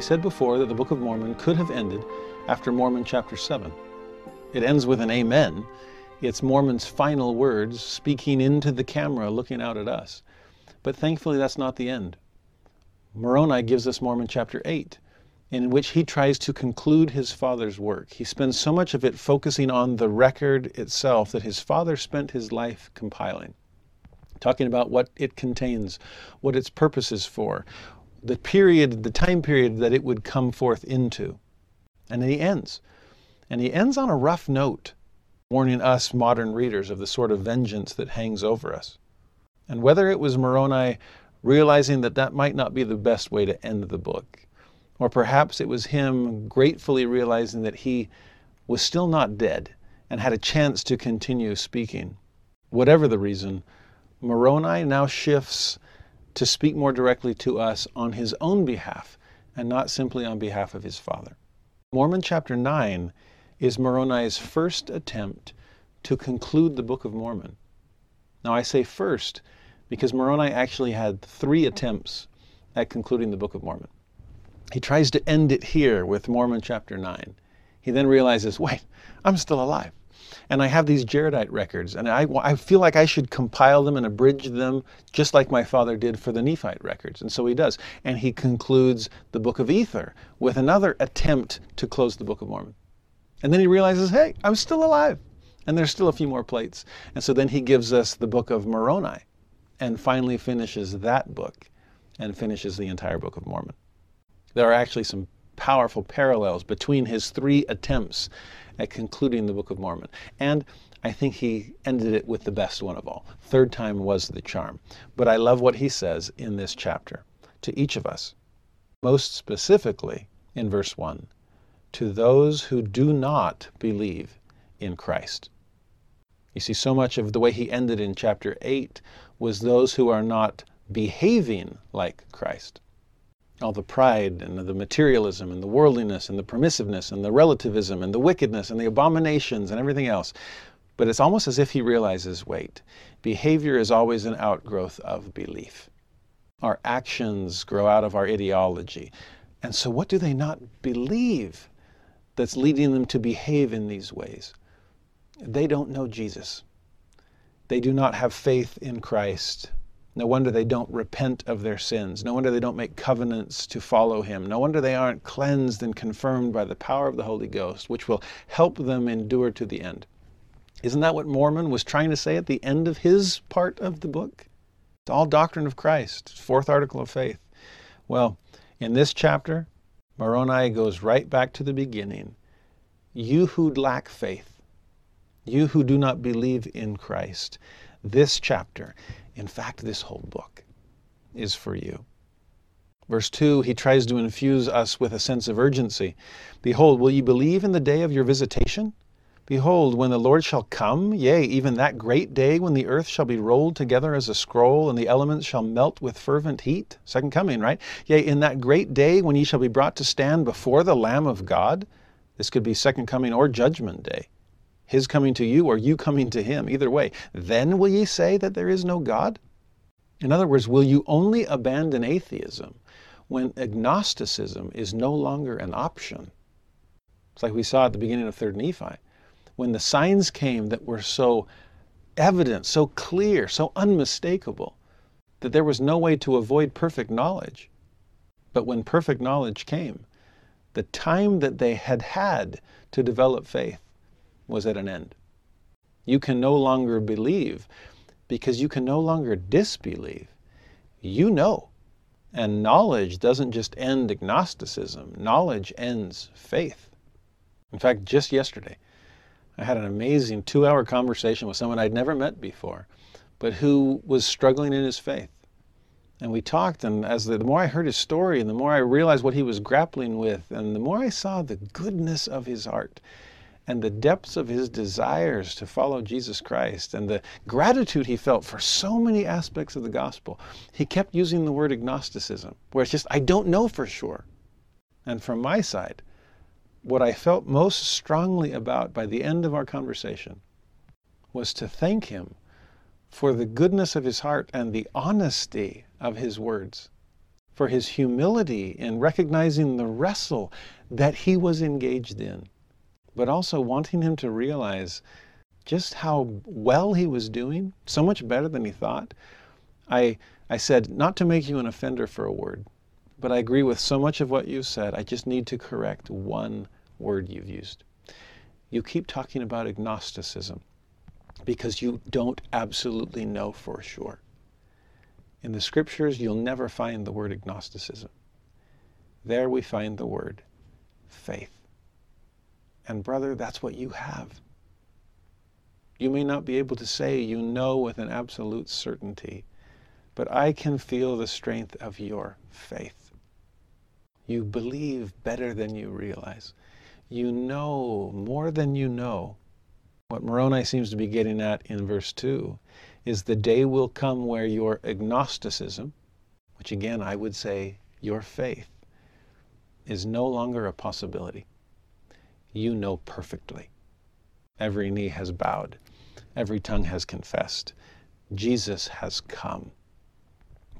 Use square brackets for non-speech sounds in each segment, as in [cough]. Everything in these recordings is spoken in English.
We said before that the Book of Mormon could have ended after Mormon chapter 7. It ends with an amen. It's Mormon's final words speaking into the camera, looking out at us. But thankfully, that's not the end. Moroni gives us Mormon chapter 8, in which he tries to conclude his father's work. He spends so much of it focusing on the record itself that his father spent his life compiling, talking about what it contains, what its purpose is for, the period, the time period that it would come forth into. And he ends. And he ends on a rough note, warning us modern readers of the sort of vengeance that hangs over us. And whether it was Moroni realizing that that might not be the best way to end the book, or perhaps it was him gratefully realizing that he was still not dead and had a chance to continue speaking. Whatever the reason, Moroni now shifts to speak more directly to us on his own behalf and not simply on behalf of his father. Mormon chapter 9 is Moroni's first attempt to conclude the Book of Mormon. Now, I say first because Moroni actually had three attempts at concluding the Book of Mormon. He tries to end it here with Mormon chapter 9. He then realizes, wait, I'm still alive. And I have these Jaredite records, and I, I feel like I should compile them and abridge them just like my father did for the Nephite records. And so he does. And he concludes the book of Ether with another attempt to close the Book of Mormon. And then he realizes, hey, I'm still alive. And there's still a few more plates. And so then he gives us the book of Moroni and finally finishes that book and finishes the entire Book of Mormon. There are actually some powerful parallels between his three attempts at concluding the Book of Mormon. And I think he ended it with the best one of all. Third time was the charm. But I love what he says in this chapter to each of us, most specifically in verse 1 to those who do not believe in Christ. You see, so much of the way he ended in chapter 8 was those who are not behaving like Christ all the pride and the materialism and the worldliness and the permissiveness and the relativism and the wickedness and the abominations and everything else. But it's almost as if he realizes wait, behavior is always an outgrowth of belief. Our actions grow out of our ideology. And so, what do they not believe that's leading them to behave in these ways? They don't know Jesus. They do not have faith in Christ no wonder they don't repent of their sins. No wonder they don't make covenants to follow Him. No wonder they aren't cleansed and confirmed by the power of the Holy Ghost, which will help them endure to the end. Isn't that what Mormon was trying to say at the end of his part of the book? It's all doctrine of Christ, fourth article of faith. Well, in this chapter, Moroni goes right back to the beginning. You who lack faith, you who do not believe in Christ, this chapter in fact, this whole book is for you. Verse 2, he tries to infuse us with a sense of urgency. Behold, will ye believe in the day of your visitation? Behold, when the Lord shall come, yea, even that great day when the earth shall be rolled together as a scroll, and the elements shall melt with fervent heat. Second coming, right? Yea, in that great day when ye shall be brought to stand before the Lamb of God. This could be second coming or judgment day his coming to you or you coming to him, either way, then will ye say that there is no God? In other words, will you only abandon atheism when agnosticism is no longer an option? It's like we saw at the beginning of 3rd Nephi. When the signs came that were so evident, so clear, so unmistakable, that there was no way to avoid perfect knowledge. But when perfect knowledge came, The time that they had had to develop faith was at an end. You can no longer believe because you can no longer disbelieve. You know. And knowledge doesn't just end agnosticism, knowledge ends faith. In fact, just yesterday, I had an amazing two hour conversation with someone I'd never met before, but who was struggling in his faith. And we talked, and as the, the, more I heard his story, and the more I realized what he was grappling with, and the more I saw the goodness of his heart, and the depths of his desires to follow Jesus Christ, and the gratitude he felt for so many aspects of the gospel, he kept using the word agnosticism, where it's just, I don't know for sure. And from my side, what I felt most strongly about by the end of our conversation was to thank him for the goodness of his heart and the honesty of his words, for his humility in recognizing the wrestle that he was engaged in, but also wanting him to realize just how well he was doing, so much better than he thought. I, I said, not to make you an offender for a word, but I agree with so much of what you said. I just need to correct one word you've used. You keep talking about agnosticism because you don't absolutely know for sure. In the scriptures, you'll never find the word agnosticism. There we find the word faith. And, brother, that's what you have. You may not be able to say you know with an absolute certainty, but I can feel the strength of your faith. You believe better than you realize. You know more than you know. What Moroni seems to be getting at in verse 2 is the day will come where your agnosticism, which again I would say your faith, is no longer a possibility. You know perfectly. Every knee has bowed, every tongue has confessed. Jesus has come.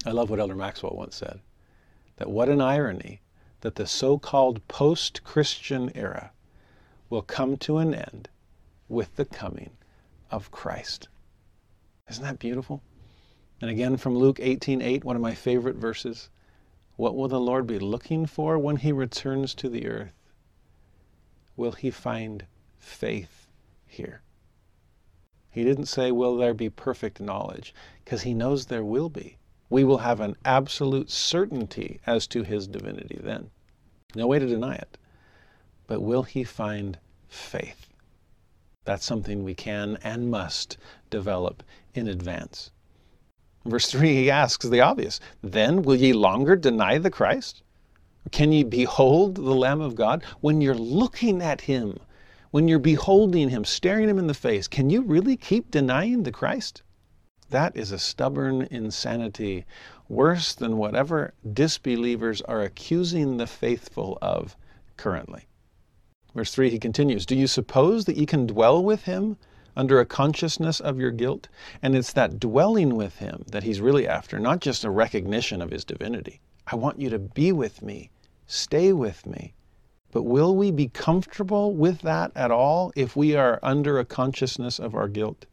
I love what Elder Maxwell once said that what an irony that the so called post Christian era will come to an end with the coming of Christ. Isn't that beautiful? And again from Luke 18:8, one of my favorite verses. What will the Lord be looking for when he returns to the earth? Will he find faith here? He didn't say, Will there be perfect knowledge? Because he knows there will be we will have an absolute certainty as to his divinity then. No way to deny it. But will he find faith? That's something we can and must develop in advance. Verse 3, he asks the obvious Then will ye longer deny the Christ? Can ye behold the Lamb of God? When you're looking at him, when you're beholding him, staring him in the face, can you really keep denying the Christ? That is a stubborn insanity, worse than whatever disbelievers are accusing the faithful of currently. Verse 3, he continues Do you suppose that ye can dwell with him under a consciousness of your guilt? And it's that dwelling with him that he's really after, not just a recognition of his divinity. I want you to be with me, stay with me. But will we be comfortable with that at all if we are under a consciousness of our guilt?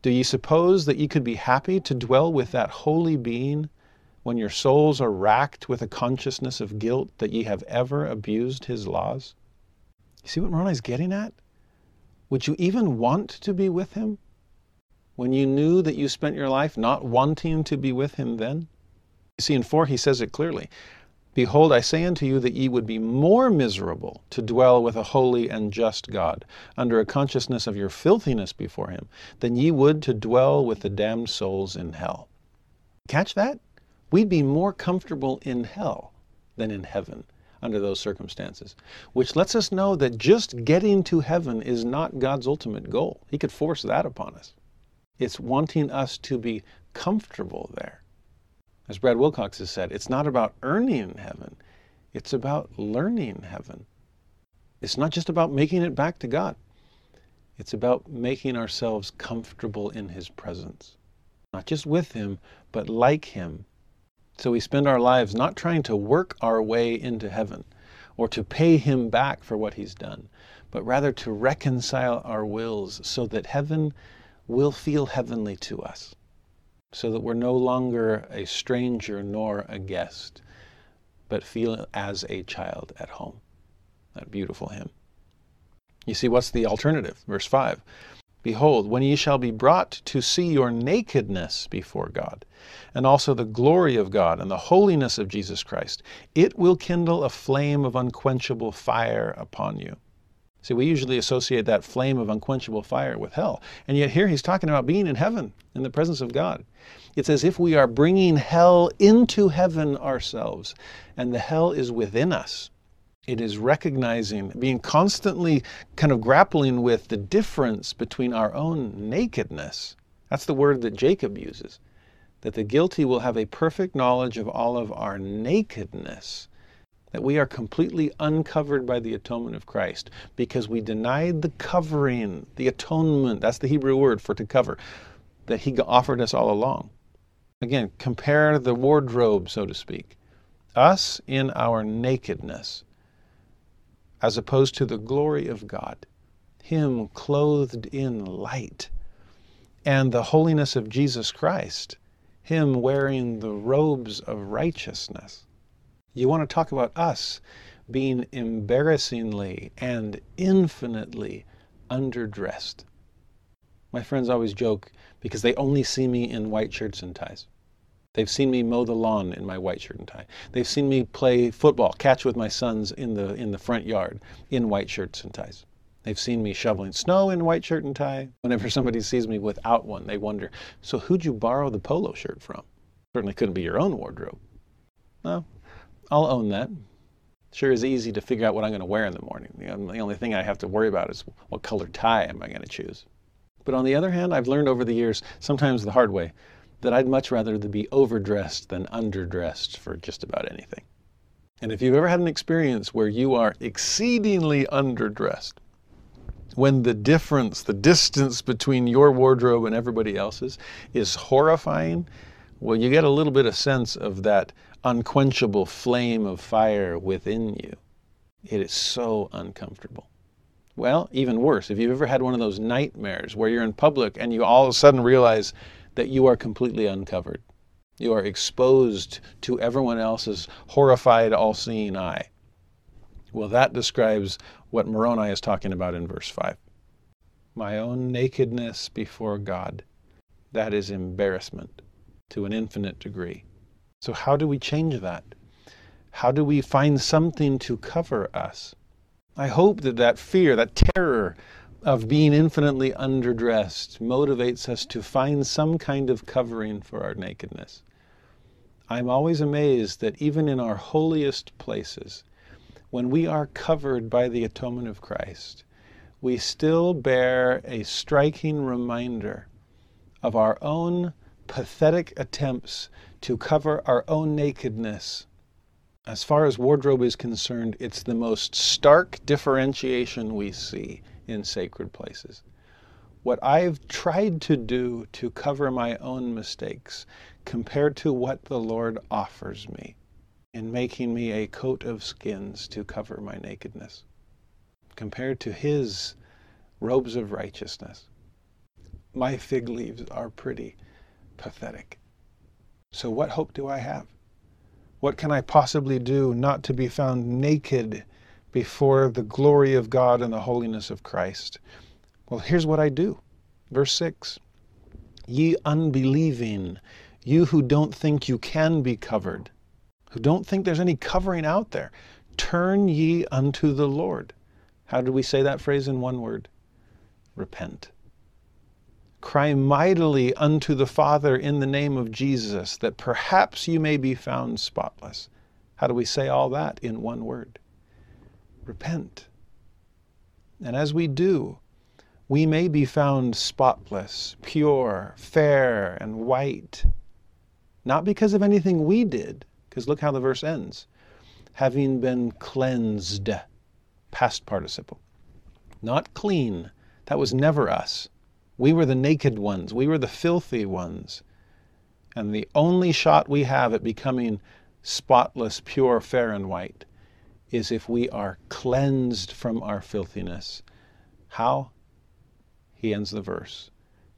Do ye suppose that ye could be happy to dwell with that holy being when your souls are racked with a consciousness of guilt that ye have ever abused his laws? You see what Moroni's getting at? Would you even want to be with him when you knew that you spent your life not wanting to be with him then? You see, in 4 he says it clearly. Behold, I say unto you that ye would be more miserable to dwell with a holy and just God, under a consciousness of your filthiness before him, than ye would to dwell with the damned souls in hell. Catch that? We'd be more comfortable in hell than in heaven under those circumstances, which lets us know that just getting to heaven is not God's ultimate goal. He could force that upon us. It's wanting us to be comfortable there. As Brad Wilcox has said, it's not about earning heaven, it's about learning heaven. It's not just about making it back to God, it's about making ourselves comfortable in His presence. Not just with Him, but like Him. So we spend our lives not trying to work our way into heaven or to pay Him back for what He's done, but rather to reconcile our wills so that heaven will feel heavenly to us so that we're no longer a stranger nor a guest, but feel as a child at home. that beautiful hymn. You see, what's the alternative? Verse 5 Behold, when ye shall be brought to see your nakedness before God, and also the glory of God and the holiness of Jesus Christ, it will kindle a flame of unquenchable fire upon you. See, we usually associate that flame of unquenchable fire with hell. And yet here he's talking about being in heaven, in the presence of God. It's as if we are bringing hell into heaven ourselves, and the hell is within us. It is recognizing, being constantly kind of grappling with the difference between our own nakedness. That's the word that Jacob uses. That the guilty will have a perfect knowledge of all of our nakedness. That we are completely uncovered by the atonement of Christ because we denied the covering, the atonement, that's the Hebrew word for to cover, that He offered us all along. Again, compare the wardrobe, so to speak. Us in our nakedness as opposed to the glory of God, Him clothed in light, and the holiness of Jesus Christ, Him wearing the robes of righteousness. You want to talk about us being embarrassingly and infinitely underdressed. My friends always joke because they only see me in white shirts and ties. They've seen me mow the lawn in my white shirt and tie. They've seen me play football, catch with my sons in the in the front yard in white shirts and ties. They've seen me shoveling snow in white shirt and tie. Whenever somebody sees me without one, they wonder, "So who'd you borrow the polo shirt from?" Certainly couldn't be your own wardrobe. No, I'll own that. Sure is easy to figure out what I'm going to wear in the morning. The only thing I have to worry about is what color tie am I going to choose. But on the other hand, I've learned over the years, sometimes the hard way, that I'd much rather be overdressed than underdressed for just about anything. And if you've ever had an experience where you are exceedingly underdressed, when the difference, the distance between your wardrobe and everybody else's is horrifying, well, you get a little bit of sense of that unquenchable flame of fire within you. It is so uncomfortable. Well, even worse, if you've ever had one of those nightmares where you're in public and you all of a sudden realize that you are completely uncovered. You are exposed to everyone else's horrified, all seeing eye. Well, that describes what Moroni is talking about in verse 5. My own nakedness before God, that is embarrassment to an infinite degree. So, how do we change that? How do we find something to cover us? I hope that that fear, that terror of being infinitely underdressed motivates us to find some kind of covering for our nakedness. I'm always amazed that even in our holiest places, when we are covered by the atonement of Christ, we still bear a striking reminder of our own pathetic attempts to cover our own nakedness. As far as wardrobe is concerned, it's the most stark differentiation we see in sacred places. What I've tried to do to cover my own mistakes compared to what the Lord offers me in making me a coat of skins to cover my nakedness, compared to His robes of righteousness. My fig leaves are pretty pathetic. So, what hope do I have? What can I possibly do not to be found naked before the glory of God and the holiness of Christ. Well, here's what I do. Verse 6 Ye unbelieving, you who don't think you can be covered, who don't think there's any covering out there, turn ye unto the Lord. How do we say that phrase in one word? Repent. Cry mightily unto the Father in the name of Jesus, that perhaps you may be found spotless. How do we say all that in one word? repent. And as we do, we may be found spotless, pure, fair, and white. Not because of anything we did, because look how the verse ends having been cleansed, past participle. Not clean, that was never us. We were the naked ones, we were the filthy ones. And the only shot we have at becoming spotless, pure, fair, and white is if we are cleansed from our filthiness. How? He ends the verse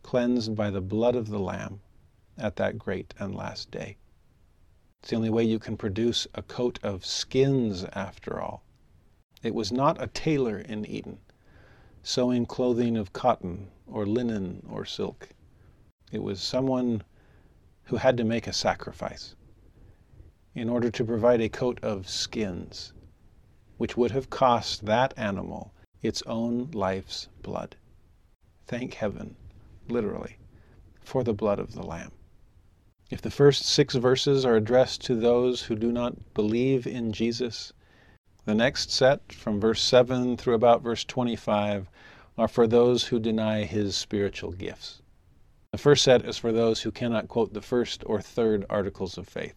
cleansed by the blood of the Lamb at that great and last day. It's the only way you can produce a coat of skins, after all. It was not a tailor in Eden, sewing clothing of cotton or linen or silk. It was someone who had to make a sacrifice in order to provide a coat of skins, which would have cost that animal its own life's blood. Thank heaven, literally, for the blood of the Lamb. If the first six verses are addressed to those who do not believe in Jesus, the next set, from verse 7 through about verse 25, are for those who deny his spiritual gifts. The first set is for those who cannot quote the first or third articles of faith,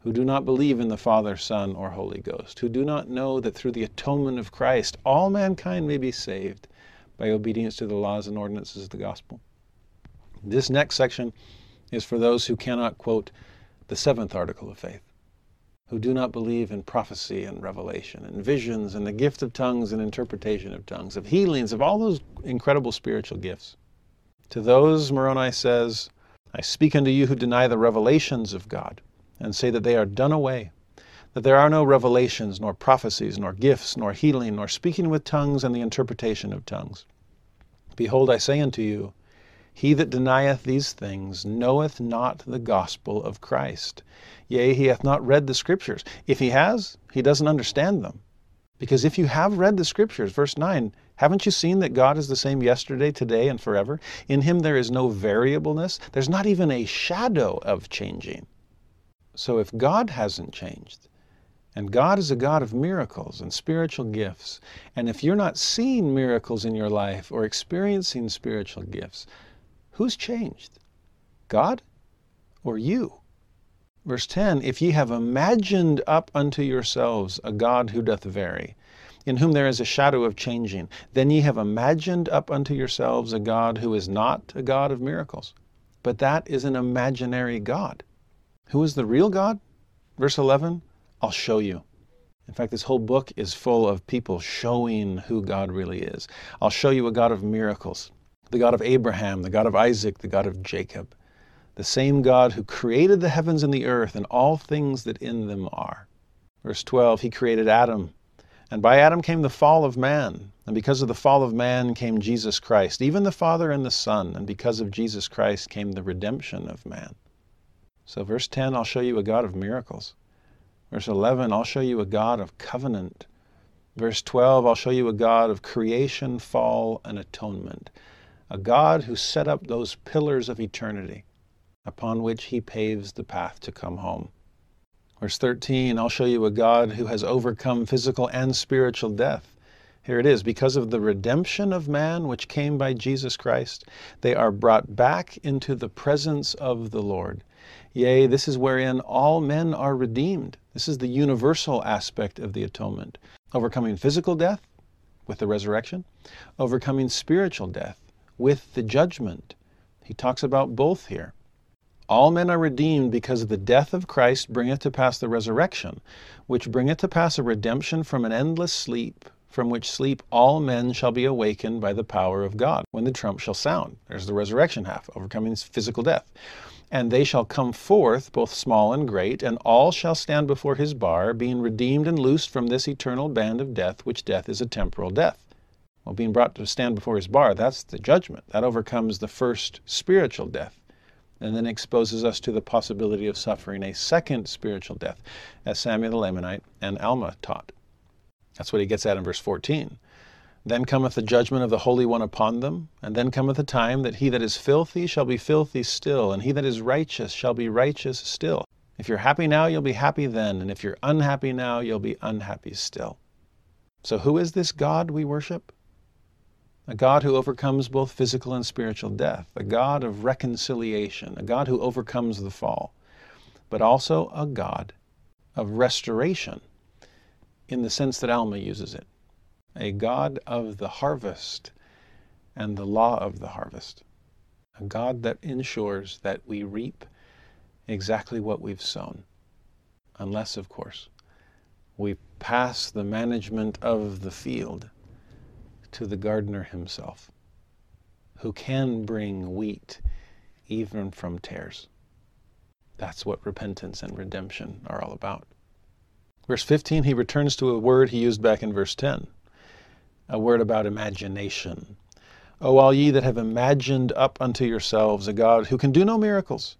who do not believe in the Father, Son, or Holy Ghost, who do not know that through the atonement of Christ all mankind may be saved by obedience to the laws and ordinances of the gospel. This next section is for those who cannot quote the seventh article of faith, who do not believe in prophecy and revelation and visions and the gift of tongues and interpretation of tongues, of healings, of all those incredible spiritual gifts. To those, Moroni says, I speak unto you who deny the revelations of God and say that they are done away, that there are no revelations, nor prophecies, nor gifts, nor healing, nor speaking with tongues and the interpretation of tongues. Behold, I say unto you, he that denieth these things knoweth not the gospel of Christ. Yea, he hath not read the Scriptures. If he has, he doesn't understand them. Because if you have read the Scriptures, verse 9, haven't you seen that God is the same yesterday, today, and forever? In him there is no variableness. There's not even a shadow of changing. So if God hasn't changed, and God is a God of miracles and spiritual gifts, and if you're not seeing miracles in your life or experiencing spiritual gifts, Who's changed? God or you? Verse 10 If ye have imagined up unto yourselves a God who doth vary, in whom there is a shadow of changing, then ye have imagined up unto yourselves a God who is not a God of miracles, but that is an imaginary God. Who is the real God? Verse 11 I'll show you. In fact, this whole book is full of people showing who God really is. I'll show you a God of miracles the God of Abraham, the God of Isaac, the God of Jacob, the same God who created the heavens and the earth and all things that in them are. Verse 12, He created Adam, and by Adam came the fall of man, and because of the fall of man came Jesus Christ, even the Father and the Son, and because of Jesus Christ came the redemption of man. So, verse 10, I'll show you a God of miracles. Verse 11, I'll show you a God of covenant. Verse 12, I'll show you a God of creation, fall, and atonement a God who set up those pillars of eternity upon which he paves the path to come home. Verse 13, I'll show you a God who has overcome physical and spiritual death. Here it is. Because of the redemption of man which came by Jesus Christ, they are brought back into the presence of the Lord. Yea, this is wherein all men are redeemed. This is the universal aspect of the atonement. Overcoming physical death with the resurrection, overcoming spiritual death with the judgment. He talks about both here. All men are redeemed because the death of Christ bringeth to pass the resurrection, which bringeth to pass a redemption from an endless sleep, from which sleep all men shall be awakened by the power of God, when the trump shall sound. There's the resurrection half, overcoming physical death. And they shall come forth, both small and great, and all shall stand before his bar, being redeemed and loosed from this eternal band of death, which death is a temporal death. Well, being brought to stand before his bar, that's the judgment. That overcomes the first spiritual death and then exposes us to the possibility of suffering a second spiritual death, as Samuel the Lamanite and Alma taught. That's what he gets at in verse 14. Then cometh the judgment of the Holy One upon them, and then cometh the time that he that is filthy shall be filthy still, and he that is righteous shall be righteous still. If you're happy now, you'll be happy then, and if you're unhappy now, you'll be unhappy still. So, who is this God we worship? A God who overcomes both physical and spiritual death, a God of reconciliation, a God who overcomes the fall, but also a God of restoration in the sense that Alma uses it, a God of the harvest and the law of the harvest, a God that ensures that we reap exactly what we've sown, unless, of course, we pass the management of the field to the gardener himself, who can bring wheat even from tares. That's what repentance and redemption are all about. Verse 15, he returns to a word he used back in verse 10, a word about imagination. O all ye that have imagined up unto yourselves a God who can do no miracles,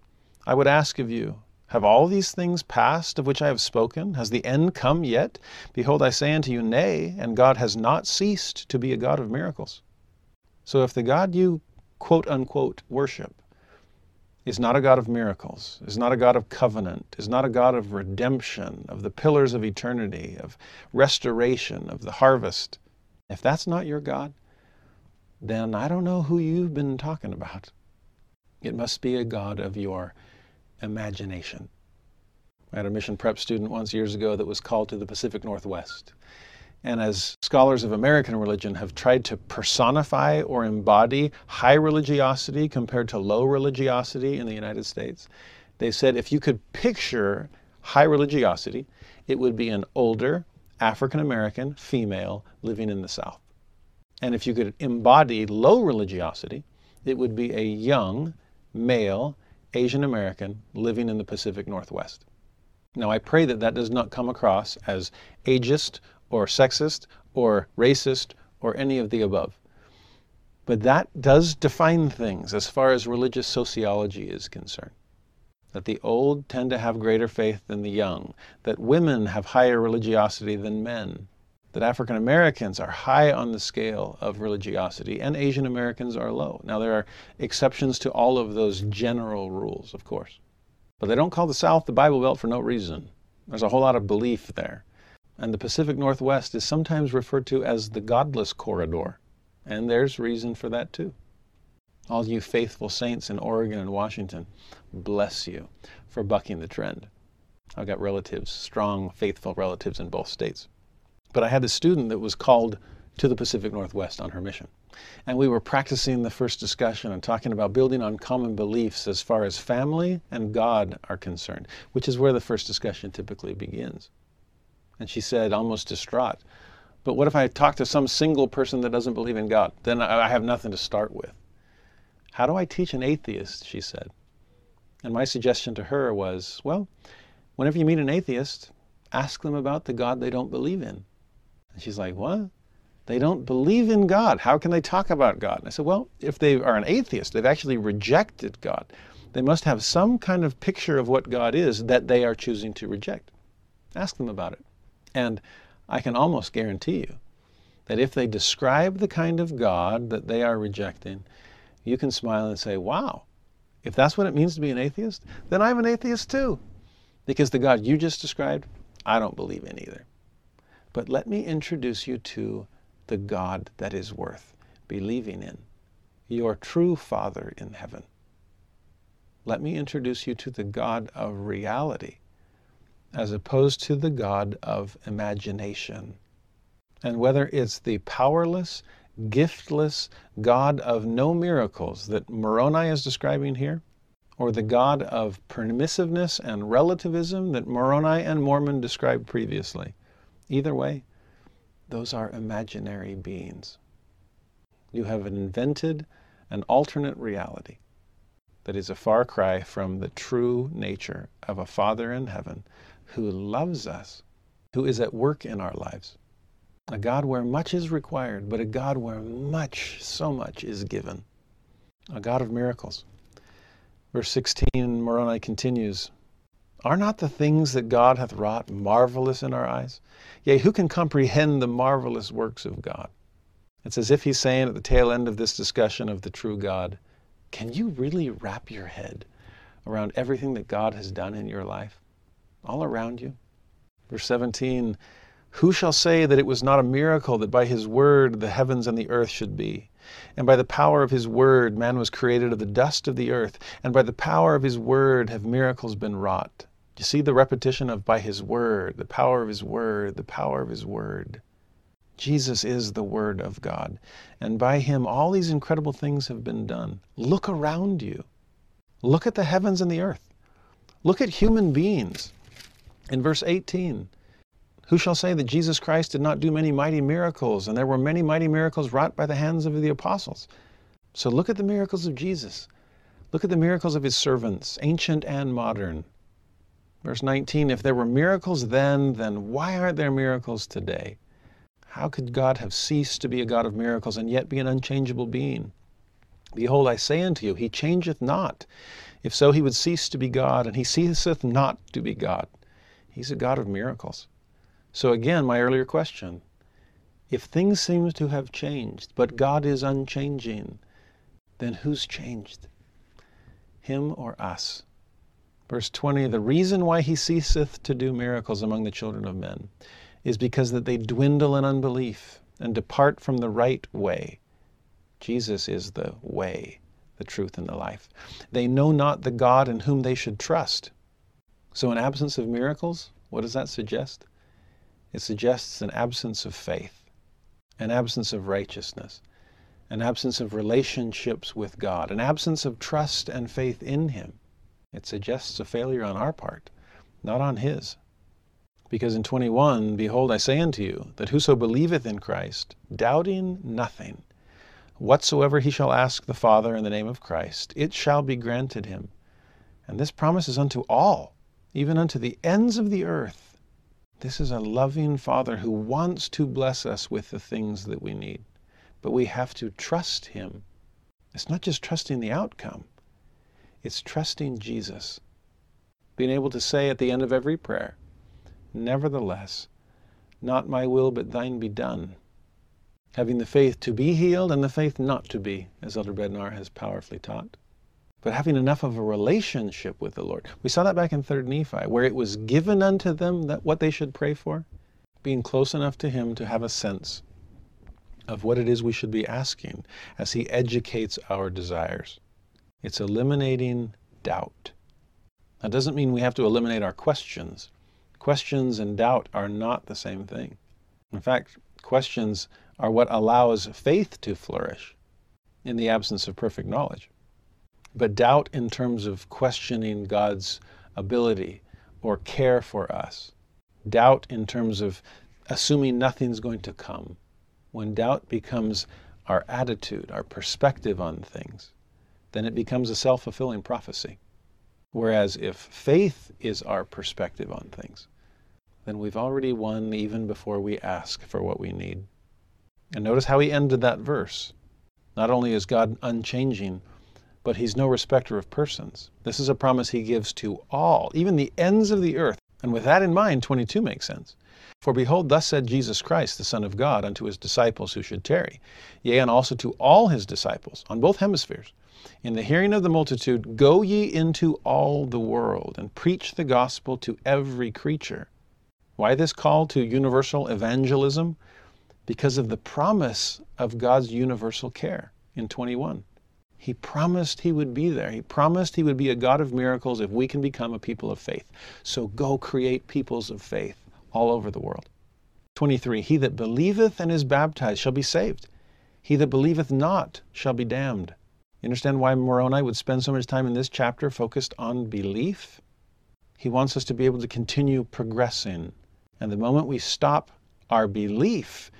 I would ask of you, have all these things passed of which I have spoken? Has the end come yet? Behold, I say unto you, Nay, and God has not ceased to be a God of miracles. So if the God you quote unquote worship is not a God of miracles, is not a God of covenant, is not a God of redemption, of the pillars of eternity, of restoration, of the harvest, if that's not your God, then I don't know who you've been talking about. It must be a God of your imagination. I had a mission prep student once years ago that was called to the Pacific Northwest. And as scholars of American religion have tried to personify or embody high religiosity compared to low religiosity in the United States, they said if you could picture high religiosity, it would be an older African American female living in the South. And if you could embody low religiosity, it would be a young male Asian American living in the Pacific Northwest. Now, I pray that that does not come across as ageist or sexist or racist or any of the above. But that does define things as far as religious sociology is concerned. That the old tend to have greater faith than the young, that women have higher religiosity than men, that African Americans are high on the scale of religiosity and Asian Americans are low. Now, there are exceptions to all of those general rules, of course. But they don't call the South the Bible Belt for no reason. There's a whole lot of belief there. And the Pacific Northwest is sometimes referred to as the godless corridor. And there's reason for that too. All you faithful saints in Oregon and Washington, bless you for bucking the trend. I've got relatives, strong, faithful relatives in both states. But I had a student that was called to the Pacific Northwest on her mission. And we were practicing the first discussion and talking about building on common beliefs as far as family and God are concerned, which is where the first discussion typically begins. And she said, almost distraught, but what if I talk to some single person that doesn't believe in God? Then I have nothing to start with. How do I teach an atheist? She said. And my suggestion to her was, well, whenever you meet an atheist, ask them about the God they don't believe in. And she's like, What? They don't believe in God. How can they talk about God? And I said, Well, if they are an atheist, they've actually rejected God. They must have some kind of picture of what God is that they are choosing to reject. Ask them about it. And I can almost guarantee you that if they describe the kind of God that they are rejecting, you can smile and say, Wow, if that's what it means to be an atheist, then I'm an atheist too. Because the God you just described, I don't believe in either. But let me introduce you to the God that is worth believing in, your true Father in heaven. Let me introduce you to the God of reality, as opposed to the God of imagination. And whether it's the powerless, giftless God of no miracles that Moroni is describing here, or the God of permissiveness and relativism that Moroni and Mormon described previously. Either way, those are imaginary beings. You have invented an alternate reality that is a far cry from the true nature of a Father in heaven who loves us, who is at work in our lives. A God where much is required, but a God where much, so much is given. A God of miracles. Verse 16, Moroni continues are not the things that God hath wrought marvelous in our eyes? Yea, who can comprehend the marvelous works of God? It's as if he's saying at the tail end of this discussion of the true God, can you really wrap your head around everything that God has done in your life? All around you? Verse 17, who shall say that it was not a miracle that by his word the heavens and the earth should be? And by the power of his word man was created of the dust of the earth, and by the power of his word have miracles been wrought. You see the repetition of by His Word, the power of His Word, the power of His Word. Jesus is the Word of God. And by Him, all these incredible things have been done. Look around you. Look at the heavens and the earth. Look at human beings. In verse 18, who shall say that Jesus Christ did not do many mighty miracles, and there were many mighty miracles wrought by the hands of the apostles? So look at the miracles of Jesus. Look at the miracles of his servants, ancient and modern. Verse 19 If there were miracles then, then why aren't there miracles today? How could God have ceased to be a God of miracles and yet be an unchangeable being? Behold, I say unto you, He changeth not. If so, He would cease to be God, and He ceaseth not to be God. He's a God of miracles. So, again, my earlier question if things seem to have changed, but God is unchanging, then who's changed? Him or us? Verse 20 The reason why he ceaseth to do miracles among the children of men is because that they dwindle in unbelief and depart from the right way. Jesus is the way, the truth, and the life. They know not the God in whom they should trust. So, in absence of miracles, what does that suggest? It suggests an absence of faith, an absence of righteousness, an absence of relationships with God, an absence of trust and faith in Him. It suggests a failure on our part, not on his. Because in 21, Behold, I say unto you, that whoso believeth in Christ, doubting nothing, whatsoever he shall ask the Father in the name of Christ, it shall be granted him. And this promise is unto all, even unto the ends of the earth. This is a loving Father who wants to bless us with the things that we need. But we have to trust Him. It's not just trusting the outcome, it's trusting Jesus. Being able to say at the end of every prayer, Nevertheless, not my will but thine be done. Having the faith to be healed and the faith not to be, as Elder Bednar has powerfully taught. But having enough of a relationship with the Lord. We saw that back in 3rd Nephi, where it was given unto them that what they should pray for. Being close enough to Him to have a sense of what it is we should be asking as He educates our desires. It's eliminating doubt. That doesn't mean we have to eliminate our questions. Questions and doubt are not the same thing. In fact, questions are what allows faith to flourish in the absence of perfect knowledge. But doubt in terms of questioning God's ability or care for us, doubt in terms of assuming nothing's going to come, when doubt becomes our attitude, our perspective on things, then it becomes a self fulfilling prophecy. Whereas if faith is our perspective on things, then we've already won even before we ask for what we need. And notice how he ended that verse. Not only is God unchanging, but he's no respecter of persons. This is a promise he gives to all, even the ends of the earth. And with that in mind, 22 makes sense. For behold, thus said Jesus Christ, the Son of God, unto his disciples who should tarry, yea, and also to all his disciples on both hemispheres in the hearing of the multitude, Go ye into all the world and preach the gospel to every creature. Why this call to universal evangelism? Because of the promise of God's universal care in 21. He promised He would be there. He promised He would be a God of miracles if we can become a people of faith. So go create peoples of faith all over the world. 23 He that believeth and is baptized shall be saved, he that believeth not shall be damned. You understand why Moroni would spend so much time in this chapter focused on belief? He wants us to be able to continue progressing. And the moment we stop our belief,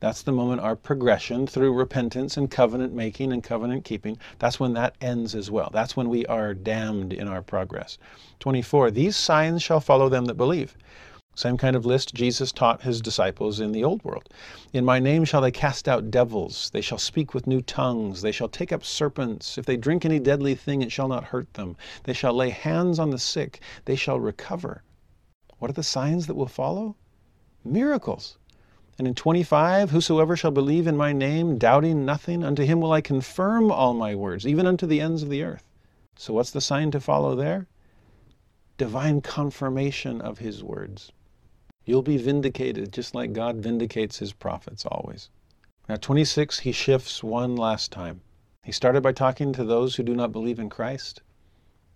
that's the moment our progression through repentance and covenant making and covenant keeping, that's when that ends as well. That's when we are damned in our progress. 24, these signs shall follow them that believe. Same kind of list Jesus taught his disciples in the old world. In my name shall they cast out devils, they shall speak with new tongues, they shall take up serpents. If they drink any deadly thing, it shall not hurt them. They shall lay hands on the sick, they shall recover. What are the signs that will follow? Miracles. And in 25, whosoever shall believe in my name, doubting nothing, unto him will I confirm all my words, even unto the ends of the earth. So, what's the sign to follow there? Divine confirmation of his words. You'll be vindicated just like God vindicates his prophets always. Now, 26, he shifts one last time. He started by talking to those who do not believe in Christ.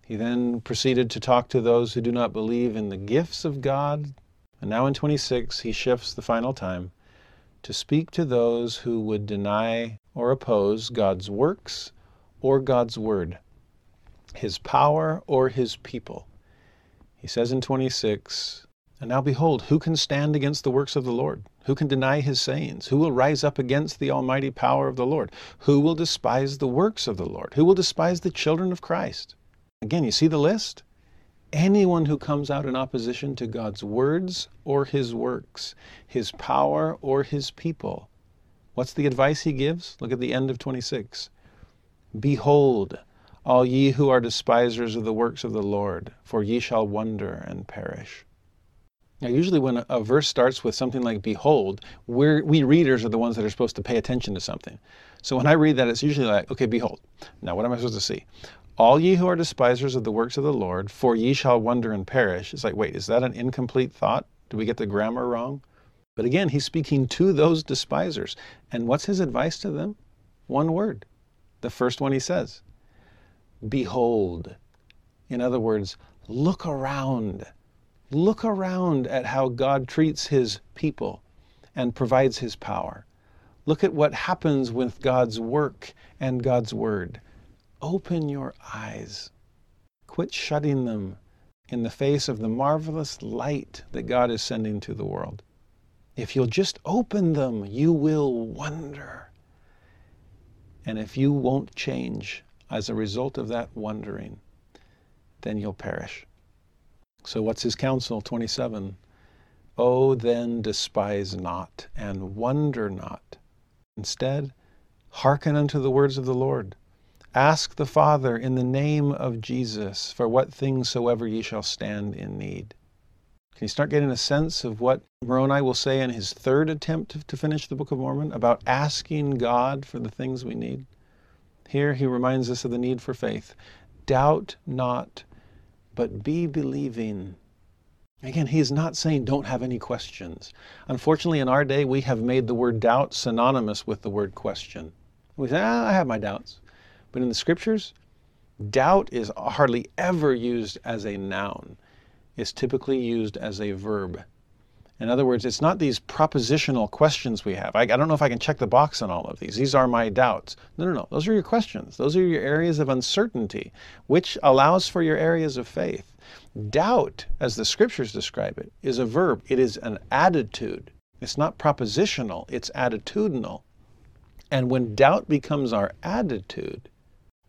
He then proceeded to talk to those who do not believe in the gifts of God. And now in 26, he shifts the final time to speak to those who would deny or oppose God's works or God's word, his power or his people. He says in 26, and now behold, who can stand against the works of the Lord? Who can deny his sayings? Who will rise up against the almighty power of the Lord? Who will despise the works of the Lord? Who will despise the children of Christ? Again, you see the list? anyone who comes out in opposition to God's words or his works, his power or his people. What's the advice he gives? Look at the end of 26. Behold, all ye who are despisers of the works of the Lord, for ye shall wonder and perish. Now, usually when a, verse starts with something like behold, we we readers are the ones that are supposed to pay attention to something. So when I read that, it's usually like, okay, behold. Now, what am I supposed to see? All ye who are despisers of the works of the Lord, for ye shall wonder and perish. It's like, wait, is that an incomplete thought? Do we get the grammar wrong? But again, he's speaking to those despisers. And what's his advice to them? One word. The first one he says Behold. In other words, look around. Look around at how God treats his people and provides his power. Look at what happens with God's work and God's word. Open your eyes. Quit shutting them in the face of the marvelous light that God is sending to the world. If you'll just open them, you will wonder. And if you won't change as a result of that wondering, then you'll perish. So, what's his counsel? 27. Oh, then despise not and wonder not. Instead, hearken unto the words of the Lord. Ask the Father in the name of Jesus for what things soever ye shall stand in need. Can you start getting a sense of what Moroni will say in his third attempt to finish the Book of Mormon about asking God for the things we need? Here he reminds us of the need for faith. Doubt not, but be believing. Again, he is not saying don't have any questions. Unfortunately, in our day, we have made the word doubt synonymous with the word question. We say, ah, I have my doubts. But in the scriptures, doubt is hardly ever used as a noun. It's typically used as a verb. In other words, it's not these propositional questions we have. I, I, don't know if I can check the box on all of these. These are my doubts. No, no, no. Those are your questions. Those are your areas of uncertainty, which allows for your areas of faith. Doubt, as the scriptures describe it, is a verb, it is an attitude. It's not propositional, it's attitudinal. And when doubt becomes our attitude,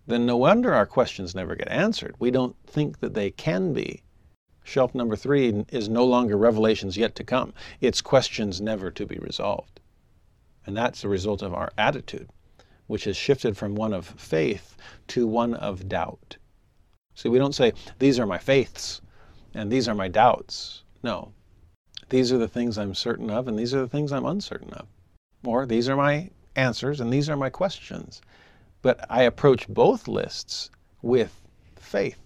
then no wonder our questions never get answered. We don't think that they can be. Shelf number three is no longer revelations yet to come, it's questions never to be resolved. And that's the result of our attitude, which has shifted from one of faith to one of doubt. See, we don't say, these are my faiths and these are my doubts. No. These are the things I'm certain of and these are the things I'm uncertain of. Or these are my answers and these are my questions. But I approach both lists with faith,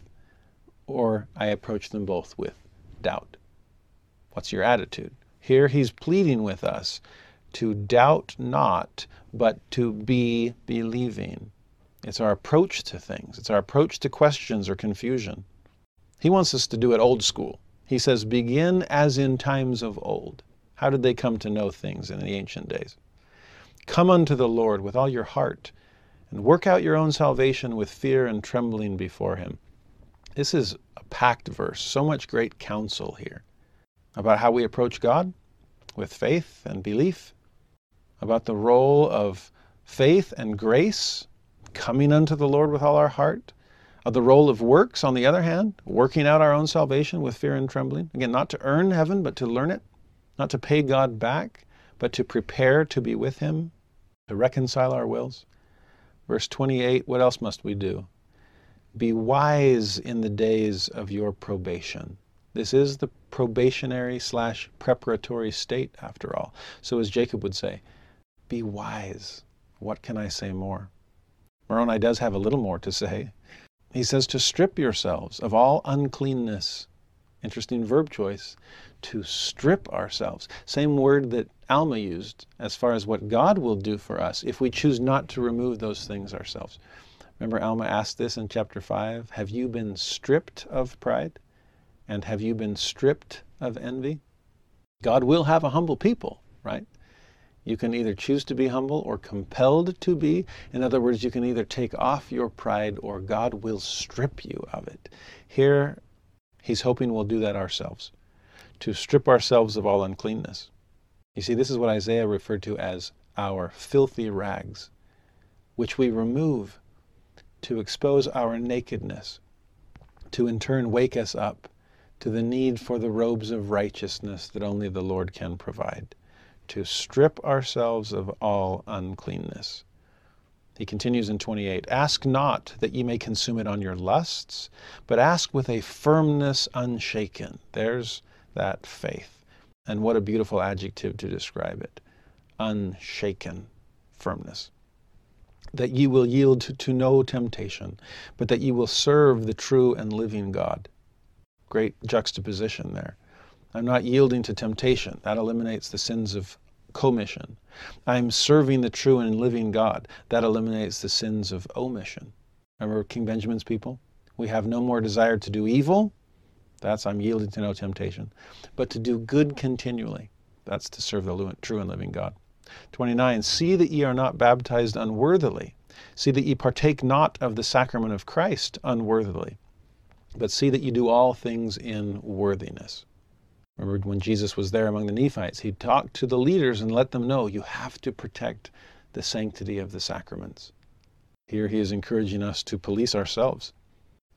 or I approach them both with doubt. What's your attitude? Here he's pleading with us to doubt not, but to be believing. It's our approach to things, it's our approach to questions or confusion. He wants us to do it old school. He says, begin as in times of old. How did they come to know things in the ancient days? Come unto the Lord with all your heart and work out your own salvation with fear and trembling before him. This is a packed verse, so much great counsel here about how we approach God with faith and belief, about the role of faith and grace, coming unto the Lord with all our heart, of the role of works, on the other hand, working out our own salvation with fear and trembling. Again, not to earn heaven, but to learn it, not to pay God back, but to prepare to be with Him, to reconcile our wills. Verse 28 What else must we do? Be wise in the days of your probation. This is the probationary slash preparatory state, after all. So, as Jacob would say, be wise. What can I say more? Moroni does have a little more to say. He says to strip yourselves of all uncleanness. Interesting verb choice. To strip ourselves. Same word that Alma used as far as what God will do for us if we choose not to remove those things ourselves. Remember, Alma asked this in chapter 5 Have you been stripped of pride? And have you been stripped of envy? God will have a humble people, right? You can either choose to be humble or compelled to be. In other words, you can either take off your pride or God will strip you of it. Here, he's hoping we'll do that ourselves, to strip ourselves of all uncleanness. You see, this is what Isaiah referred to as our filthy rags, which we remove to expose our nakedness, to in turn wake us up to the need for the robes of righteousness that only the Lord can provide, to strip ourselves of all uncleanness. He continues in 28 Ask not that ye may consume it on your lusts, but ask with a firmness unshaken. There's that faith. And what a beautiful adjective to describe it unshaken firmness. That ye will yield to, no temptation, but that ye will serve the true and living God. Great juxtaposition there. I'm not yielding to temptation. That eliminates the sins of commission. I'm serving the true and living God. That eliminates the sins of omission. Remember King Benjamin's people? We have no more desire to do evil. That's I'm yielding to no temptation. But to do good continually. That's to serve the true and living God. 29. See that ye are not baptized unworthily. See that ye partake not of the sacrament of Christ unworthily. But see that ye do all things in worthiness. Remember when Jesus was there among the Nephites, he talked to the leaders and let them know you have to protect the sanctity of the sacraments. Here he is encouraging us to police ourselves.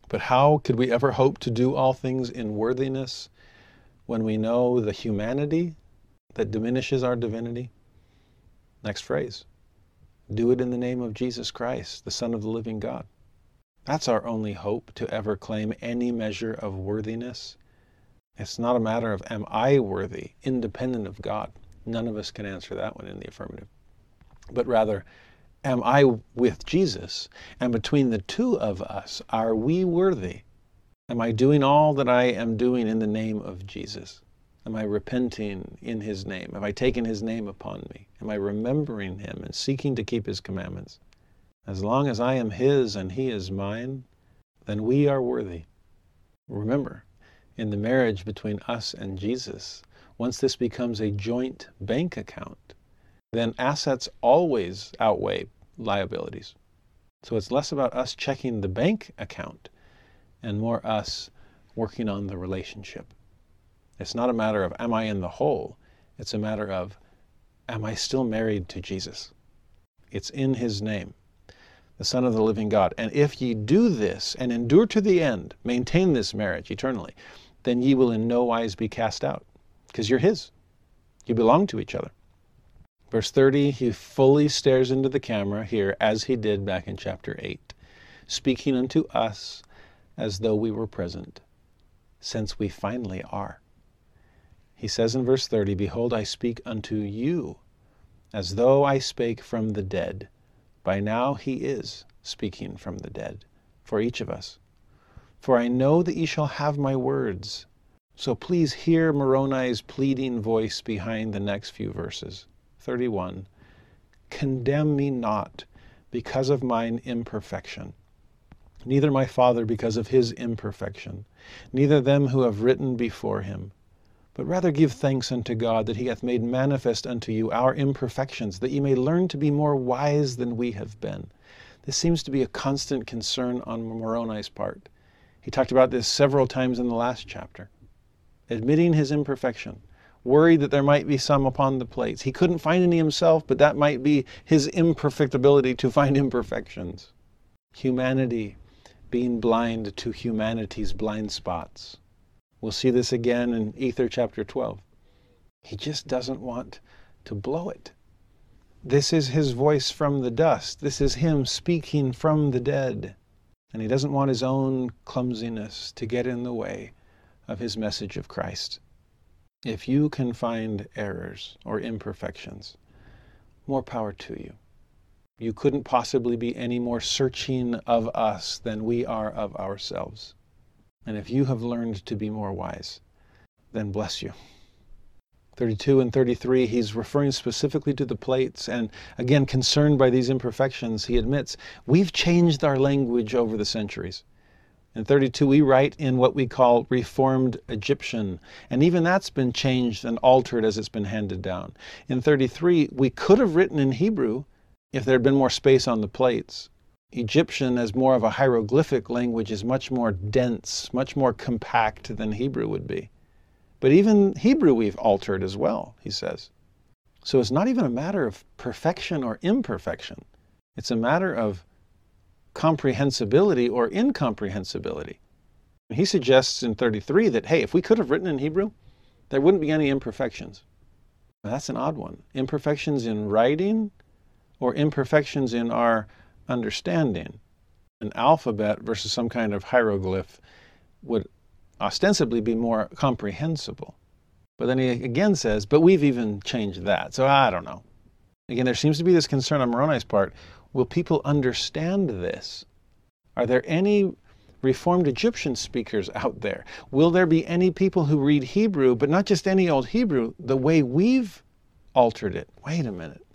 But how could we ever hope to do all things in worthiness when we know the humanity that diminishes our divinity? Next phrase do it in the name of Jesus Christ, the Son of the living God. That's our only hope to ever claim any measure of worthiness it's not a matter of, am I worthy, independent of God? None of us can answer that one in the affirmative. But rather, am I with Jesus? And between the two of us, are we worthy? Am I doing all that I am doing in the name of Jesus? Am I repenting in His name? Have I taken His name upon me? Am I remembering Him and seeking to keep His commandments? As long as I am His and He is mine, then we are worthy. Remember, in the marriage between us and Jesus, once this becomes a joint bank account, then assets always outweigh liabilities. So it's less about us checking the bank account and more us working on the relationship. It's not a matter of, am I in the hole? It's a matter of, am I still married to Jesus? It's in his name, the Son of the living God. And if ye do this and endure to the end, maintain this marriage eternally, then ye will in no wise be cast out, because you're His. You belong to each other. Verse 30, he fully stares into the camera here, as he did back in chapter 8, speaking unto us as though we were present, since we finally are. He says in verse 30, Behold, I speak unto you as though I spake from the dead. By now he is speaking from the dead for each of us. For I know that ye shall have my words. So please hear Moroni's pleading voice behind the next few verses. 31. Condemn me not because of mine imperfection, neither my Father because of his imperfection, neither them who have written before him. But rather give thanks unto God that he hath made manifest unto you our imperfections, that ye may learn to be more wise than we have been. This seems to be a constant concern on Moroni's part. He talked about this several times in the last chapter. Admitting his imperfection, worried that there might be some upon the plates. He couldn't find any himself, but that might be his imperfect ability to find [laughs] imperfections. Humanity being blind to humanity's blind spots. We'll see this again in Ether chapter 12. He just doesn't want to blow it. This is his voice from the dust. This is him speaking from the dead. And he doesn't want his own clumsiness to get in the way of his message of Christ. If you can find errors or imperfections, more power to you. You couldn't possibly be any more searching of us than we are of ourselves. And if you have learned to be more wise, then bless you. 32 and 33, he's referring specifically to the plates. And again, concerned by these imperfections, he admits, we've changed our language over the centuries. In 32, we write in what we call Reformed Egyptian, and even that's been changed and altered as it's been handed down. In 33, we could have written in Hebrew if there had been more space on the plates. Egyptian, as more of a hieroglyphic language, is much more dense, much more compact than Hebrew would be. But even Hebrew we've altered as well, he says. So it's not even a matter of perfection or imperfection. It's a matter of comprehensibility or incomprehensibility. He suggests in 33 that, hey, if we could have written in Hebrew, there wouldn't be any imperfections. That's an odd one. Imperfections in writing or imperfections in our understanding. An alphabet versus some kind of hieroglyph would ostensibly be more comprehensible. But then he again says, but we've even changed that. So I don't know. Again, there seems to be this concern on Moroni's part. Will people understand this? Are there any Reformed Egyptian speakers out there? Will there be any people who read Hebrew, but not just any old Hebrew, the way we've altered it? Wait a minute.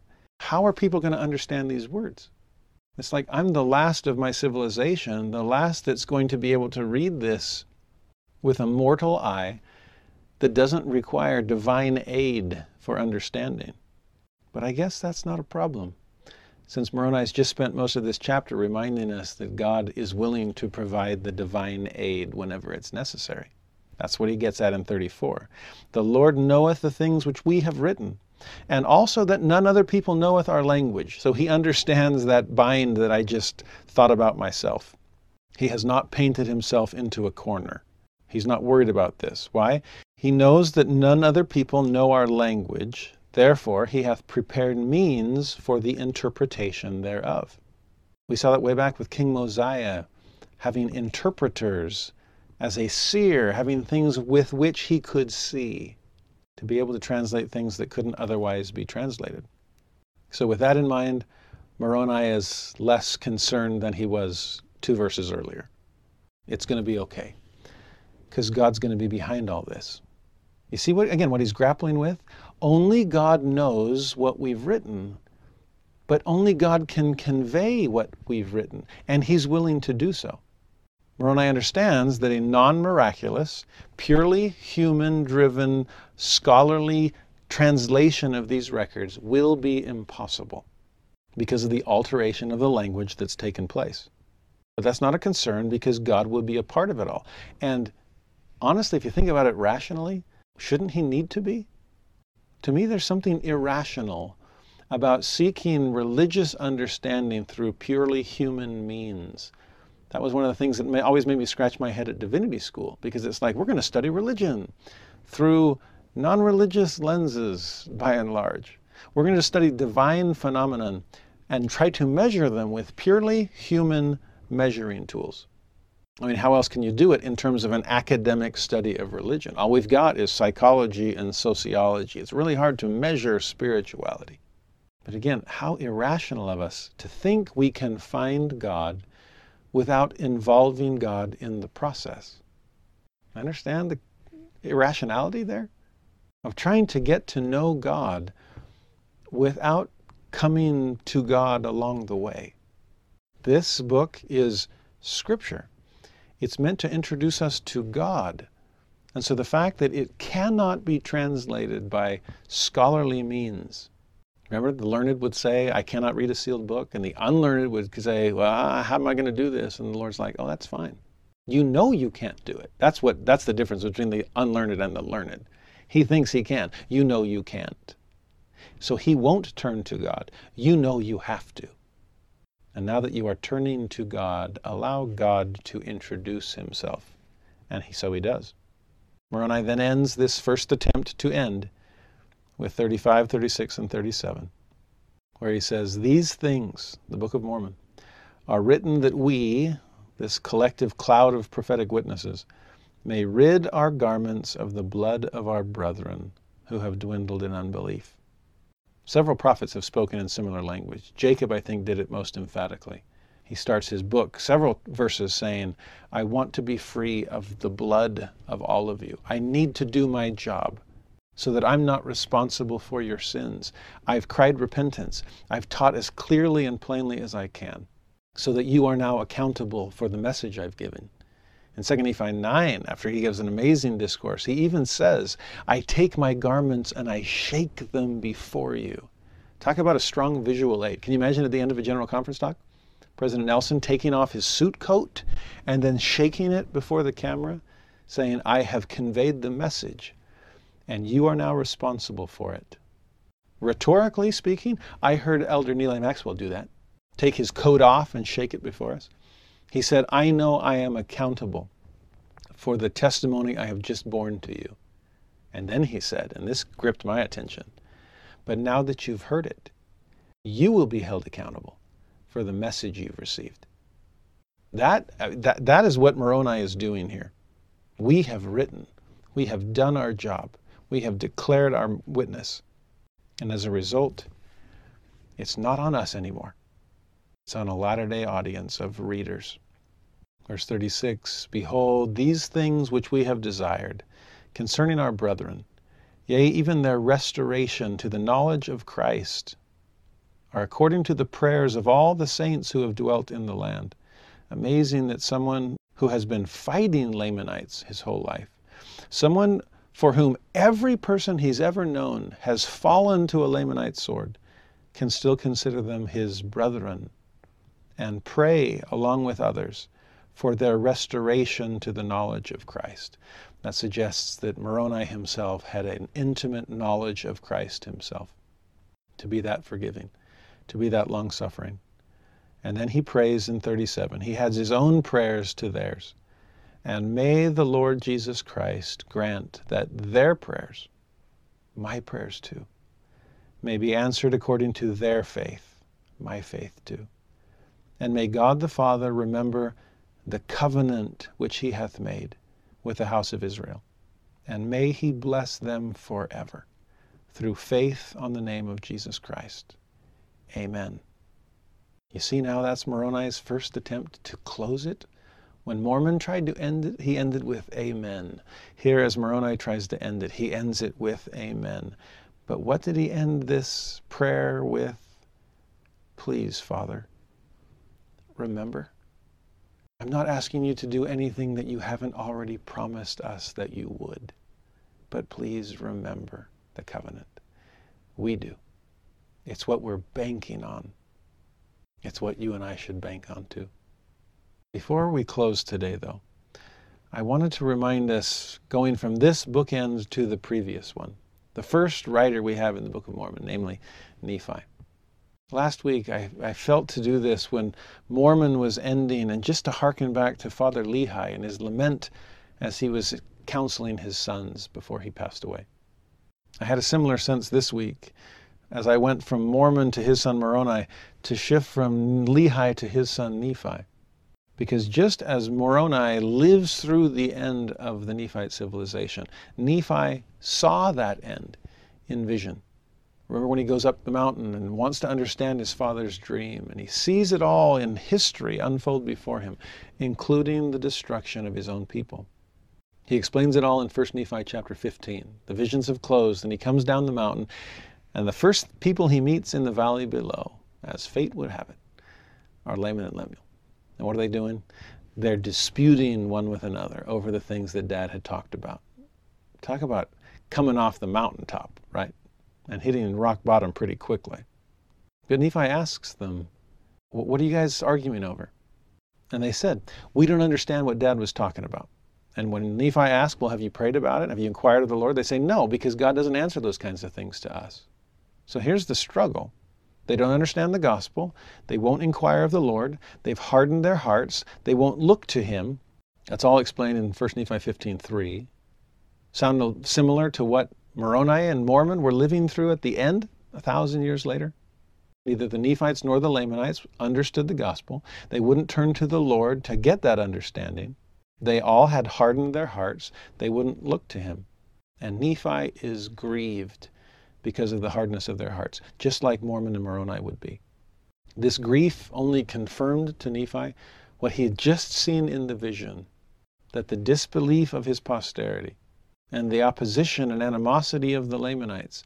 How are people going to understand these words? It's like I'm the last of my civilization, the last that's going to be able to read this with a mortal eye that doesn't require divine aid for understanding. But I guess that's not a problem. Since Moroni's just spent most of this chapter reminding us that God is willing to provide the divine aid whenever it's necessary. That's what he gets at in 34. The Lord knoweth the things which we have written, and also that none other people knoweth our language. So he understands that bind that I just thought about myself. He has not painted himself into a corner. He's not worried about this. Why? He knows that none other people know our language, therefore he hath prepared means for the interpretation thereof. We saw that way back with King Mosiah, having interpreters as a seer, having things with which he could see, to be able to translate things that couldn't otherwise be translated. So, with that in mind, Moroni is less concerned than he was two verses earlier. It's going to be okay because God's going to be behind all this. You see what again what he's grappling with? Only God knows what we've written, but only God can convey what we've written, and he's willing to do so. Moroni understands that a non-miraculous, purely human-driven, scholarly translation of these records will be impossible because of the alteration of the language that's taken place. But that's not a concern because God will be a part of it all. And honestly, if you think about it rationally, shouldn't he need to be? To me, there's something irrational about seeking religious understanding through purely human means. That was one of the things that always made me scratch my head at divinity school because it's like we're going to study religion through non religious lenses by and large. We're going to study divine phenomenon and try to measure them with purely human measuring tools. I mean, how else can you do it in terms of an academic study of religion? All we've got is psychology and sociology. It's really hard to measure spirituality. But again, how irrational of us to think we can find God without involving God in the process. I understand the irrationality there? Of trying to get to know God without coming to God along the way. This book is Scripture. It's meant to introduce us to God. And so the fact that it cannot be translated by scholarly means. Remember, the learned would say, I cannot read a sealed book. And the unlearned would say, Well, how am I going to do this? And the Lord's like, Oh, that's fine. You know you can't do it. That's what that's the difference between the unlearned and the learned. He thinks he can. You know you can't. So he won't turn to God. You know you have to. And now that you are turning to God, allow God to introduce himself. And he, so he does. Moroni then ends this first attempt to end with 35, 36, and 37, where he says, These things, the Book of Mormon, are written that we, this collective cloud of prophetic witnesses, may rid our garments of the blood of our brethren who have dwindled in unbelief. Several prophets have spoken in similar language. Jacob, I think, did it most emphatically. He starts his book, several verses saying, I want to be free of the blood of all of you. I need to do my job so that I'm not responsible for your sins. I've cried repentance. I've taught as clearly and plainly as I can so that you are now accountable for the message I've given. In 2 Nephi 9, after he gives an amazing discourse, he even says, I take my garments and I shake them before you. Talk about a strong visual aid. Can you imagine at the end of a general conference talk? President Nelson taking off his suit coat and then shaking it before the camera, saying, I have conveyed the message, and you are now responsible for it. Rhetorically speaking, I heard Elder Neal Maxwell do that. Take his coat off and shake it before us. He said, I know I am accountable for the testimony I have just borne to you. And then he said, and this gripped my attention, but now that you've heard it, you will be held accountable for the message you've received. That, uh, that, that is what Moroni is doing here. We have written, we have done our job, we have declared our witness. And as a result, it's not on us anymore. It's on a latter day audience of readers. Verse 36 Behold, these things which we have desired concerning our brethren, yea, even their restoration to the knowledge of Christ, are according to the prayers of all the saints who have dwelt in the land. Amazing that someone who has been fighting Lamanites his whole life, someone for whom every person he's ever known has fallen to a Lamanite sword, can still consider them his brethren and pray along with others for their restoration to the knowledge of Christ. That suggests that Moroni himself had an intimate knowledge of Christ himself, to be that forgiving, to be that long suffering. And then he prays in 37. He adds his own prayers to theirs. And may the Lord Jesus Christ grant that their prayers, my prayers too, may be answered according to their faith, my faith too. And may God the Father remember the covenant which he hath made with the house of Israel. And may he bless them forever through faith on the name of Jesus Christ. Amen. You see now that's Moroni's first attempt to close it. When Mormon tried to end it, he ended with Amen. Here, as Moroni tries to end it, he ends it with Amen. But what did he end this prayer with? Please, Father, remember I'm not asking you to do anything that you haven't already promised us that you would. But please remember the covenant. We do. It's what we're banking on. It's what you and I should bank on too. Before we close today, though, I wanted to remind us going from this bookend to the previous one, the first writer we have in the Book of Mormon, namely Nephi. Last week, I, I felt to do this when Mormon was ending, and just to hearken back to Father Lehi and his lament as he was counseling his sons before he passed away. I had a similar sense this week as I went from Mormon to his son Moroni to shift from Lehi to his son Nephi. Because just as Moroni lives through the end of the Nephite civilization, Nephi saw that end in vision. Remember when he goes up the mountain and wants to understand his father's dream, and he sees it all in history unfold before him, including the destruction of his own people. He explains it all in 1 Nephi chapter 15. The visions have closed, and he comes down the mountain, and the first people he meets in the valley below, as fate would have it, are Laman and Lemuel. And what are they doing? They're disputing one with another over the things that Dad had talked about. Talk about coming off the mountaintop, right? And hitting rock bottom pretty quickly. But Nephi asks them, What are you guys arguing over? And they said, We don't understand what Dad was talking about. And when Nephi asked, Well, have you prayed about it? Have you inquired of the Lord? They say, No, because God doesn't answer those kinds of things to us. So here's the struggle. They don't understand the gospel. They won't inquire of the Lord. They've hardened their hearts. They won't look to Him. That's all explained in 1 Nephi 15:3. Sound similar to what Moroni and Mormon were living through at the end, a thousand years later. Neither the Nephites nor the Lamanites understood the gospel. They wouldn't turn to the Lord to get that understanding. They all had hardened their hearts. They wouldn't look to him. And Nephi is grieved because of the hardness of their hearts, just like Mormon and Moroni would be. This grief only confirmed to Nephi what he had just seen in the vision that the disbelief of his posterity and the opposition and animosity of the Lamanites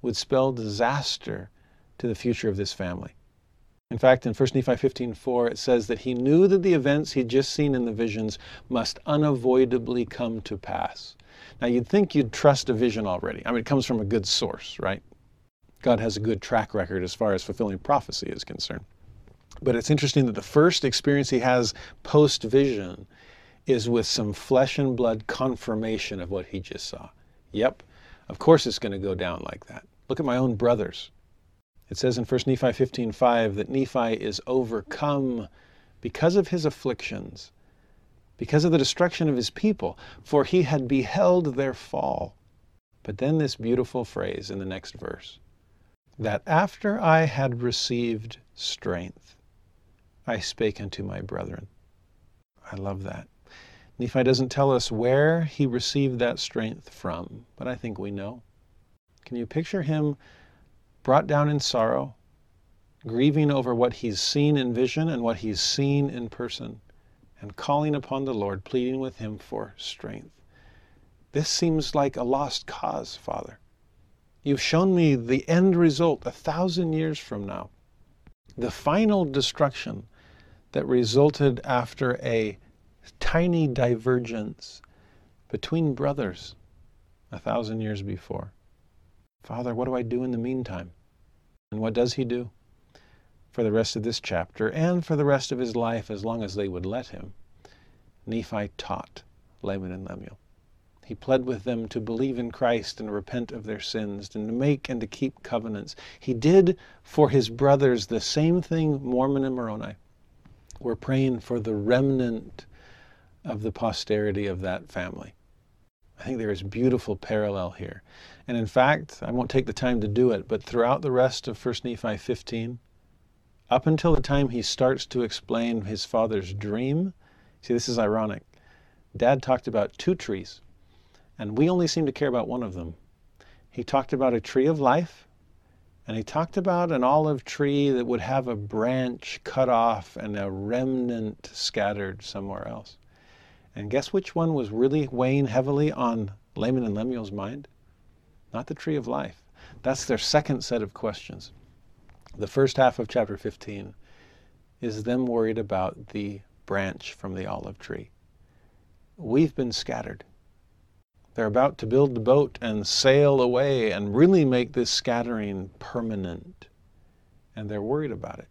would spell disaster to the future of this family. In fact, in 1 Nephi 15:4 it says that he knew that the events he'd just seen in the visions must unavoidably come to pass. Now you'd think you'd trust a vision already. I mean, it comes from a good source, right? God has a good track record as far as fulfilling prophecy is concerned. But it's interesting that the first experience he has post vision is with some flesh and blood confirmation of what he just saw. Yep, of course it's going to go down like that. Look at my own brothers. It says in 1 Nephi 15:5 that Nephi is overcome because of his afflictions because of the destruction of his people, for he had beheld their fall. But then this beautiful phrase in the next verse that after I had received strength, I spake unto my brethren. I love that. Nephi doesn't tell us where he received that strength from, but I think we know. Can you picture him brought down in sorrow, grieving over what he's seen in vision and what he's seen in person, and calling upon the Lord, pleading with him for strength? This seems like a lost cause, Father. You've shown me the end result a thousand years from now. The final destruction that resulted after a tiny divergence between brothers a thousand years before. Father, what do I do in the meantime? And what does he do? For the rest of this chapter and for the rest of his life, as long as they would let him, Nephi taught Laman and Lemuel. He pled with them to believe in Christ and repent of their sins and to make and to keep covenants. He did for his brothers the same thing Mormon and Moroni were praying for the remnant of the posterity of that family. I think there is beautiful parallel here. And in fact, I won't take the time to do it, but throughout the rest of 1 Nephi 15, up until the time he starts to explain his father's dream, see, this is ironic. Dad talked about two trees and we only seem to care about one of them. He talked about a tree of life, and he talked about an olive tree that would have a branch cut off and a remnant scattered somewhere else. And guess which one was really weighing heavily on Laman and Lemuel's mind? Not the tree of life. That's their second set of questions. The first half of chapter 15 is them worried about the branch from the olive tree. We've been scattered. They're about to build the boat and sail away and really make this scattering permanent. And they're worried about it.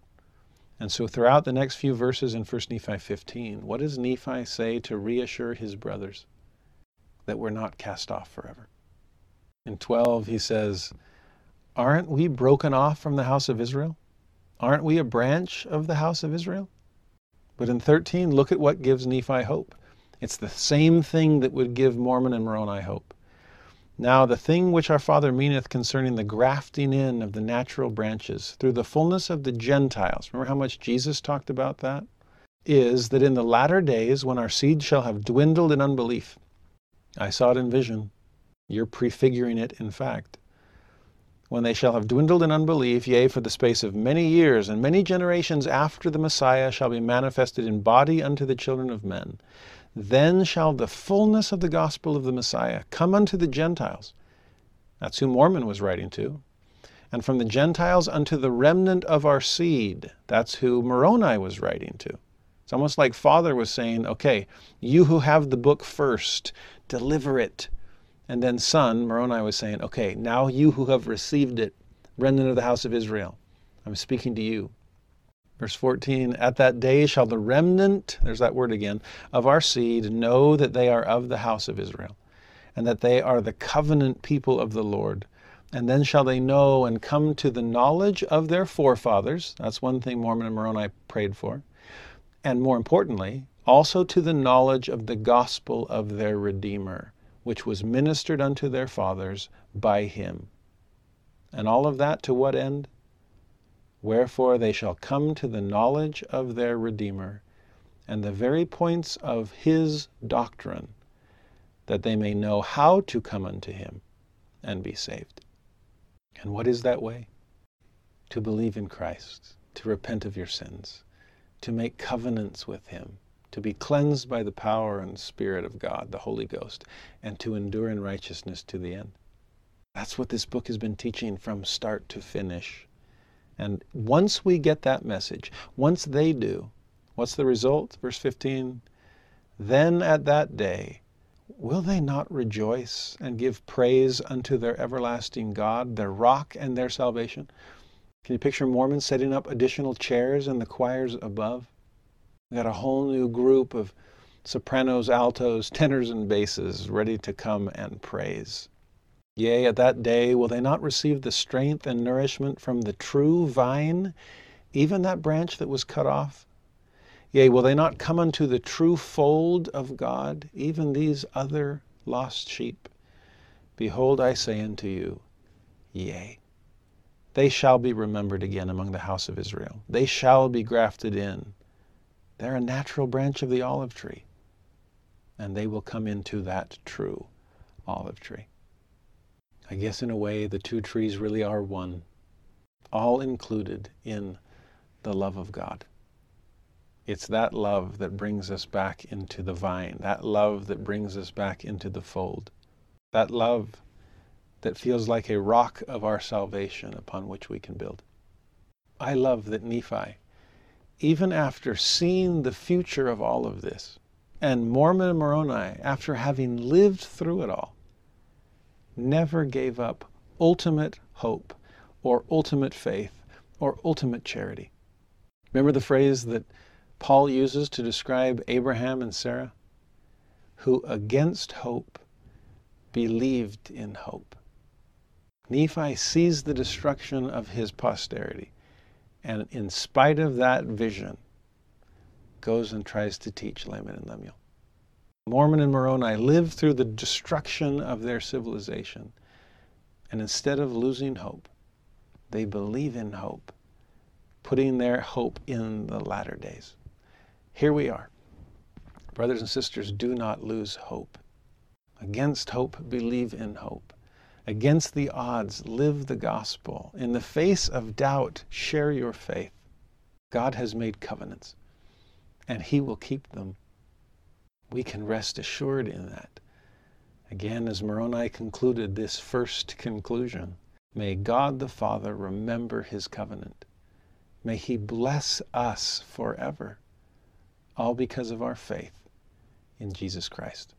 And so, throughout the next few verses in 1 Nephi 15, what does Nephi say to reassure his brothers that we're not cast off forever? In 12, he says, Aren't we broken off from the house of Israel? Aren't we a branch of the house of Israel? But in 13, look at what gives Nephi hope. It's the same thing that would give Mormon and Moroni hope. Now, the thing which our Father meaneth concerning the grafting in of the natural branches through the fullness of the Gentiles, remember how much Jesus talked about that? Is that in the latter days, when our seed shall have dwindled in unbelief, I saw it in vision. You're prefiguring it in fact. When they shall have dwindled in unbelief, yea, for the space of many years and many generations after the Messiah shall be manifested in body unto the children of men. Then shall the fullness of the gospel of the Messiah come unto the Gentiles. That's who Mormon was writing to. And from the Gentiles unto the remnant of our seed. That's who Moroni was writing to. It's almost like Father was saying, okay, you who have the book first, deliver it. And then Son, Moroni was saying, okay, now you who have received it, remnant of the house of Israel, I'm speaking to you. Verse 14, At that day shall the remnant, there's that word again, of our seed know that they are of the house of Israel, and that they are the covenant people of the Lord. And then shall they know and come to the knowledge of their forefathers. That's one thing Mormon and Moroni prayed for. And more importantly, also to the knowledge of the gospel of their Redeemer, which was ministered unto their fathers by him. And all of that to what end? Wherefore they shall come to the knowledge of their Redeemer, and the very points of his doctrine, that they may know how to come unto him and be saved. And what is that way? To believe in Christ, to repent of your sins, to make covenants with him, to be cleansed by the power and Spirit of God, the Holy Ghost, and to endure in righteousness to the end. That's what this book has been teaching from start to finish. And once we get that message, once they do, what's the result? Verse 15 Then at that day, will they not rejoice and give praise unto their everlasting God, their rock and their salvation? Can you picture Mormons setting up additional chairs in the choirs above? We got a whole new group of sopranos, altos, tenors, and basses ready to come and praise. Yea, at that day will they not receive the strength and nourishment from the true vine, even that branch that was cut off? Yea, will they not come unto the true fold of God, even these other lost sheep? Behold, I say unto you, Yea. They shall be remembered again among the house of Israel. They shall be grafted in. They're a natural branch of the olive tree. And they will come into that true olive tree. I guess in a way the two trees really are one, all included in the love of God. It's that love that brings us back into the vine, that love that brings us back into the fold, that love that feels like a rock of our salvation upon which we can build. I love that Nephi, even after seeing the future of all of this, and Mormon and Moroni, after having lived through it all, never gave up ultimate hope or ultimate faith or ultimate charity. Remember the phrase that Paul uses to describe Abraham and Sarah? Who against hope believed in hope. Nephi sees the destruction of his posterity, and in spite of that vision, goes and tries to teach Laman and Lemuel. Mormon and Moroni lived through the destruction of their civilization, and instead of losing hope, they believe in hope, putting their hope in the latter days. Here we are. Brothers and sisters, do not lose hope. Against hope, believe in hope. Against the odds, live the gospel. In the face of doubt, share your faith. God has made covenants, and He will keep them. We can rest assured in that. Again, as Moroni concluded this first conclusion, may God the Father remember His covenant. May He bless us forever, all because of our faith in Jesus Christ.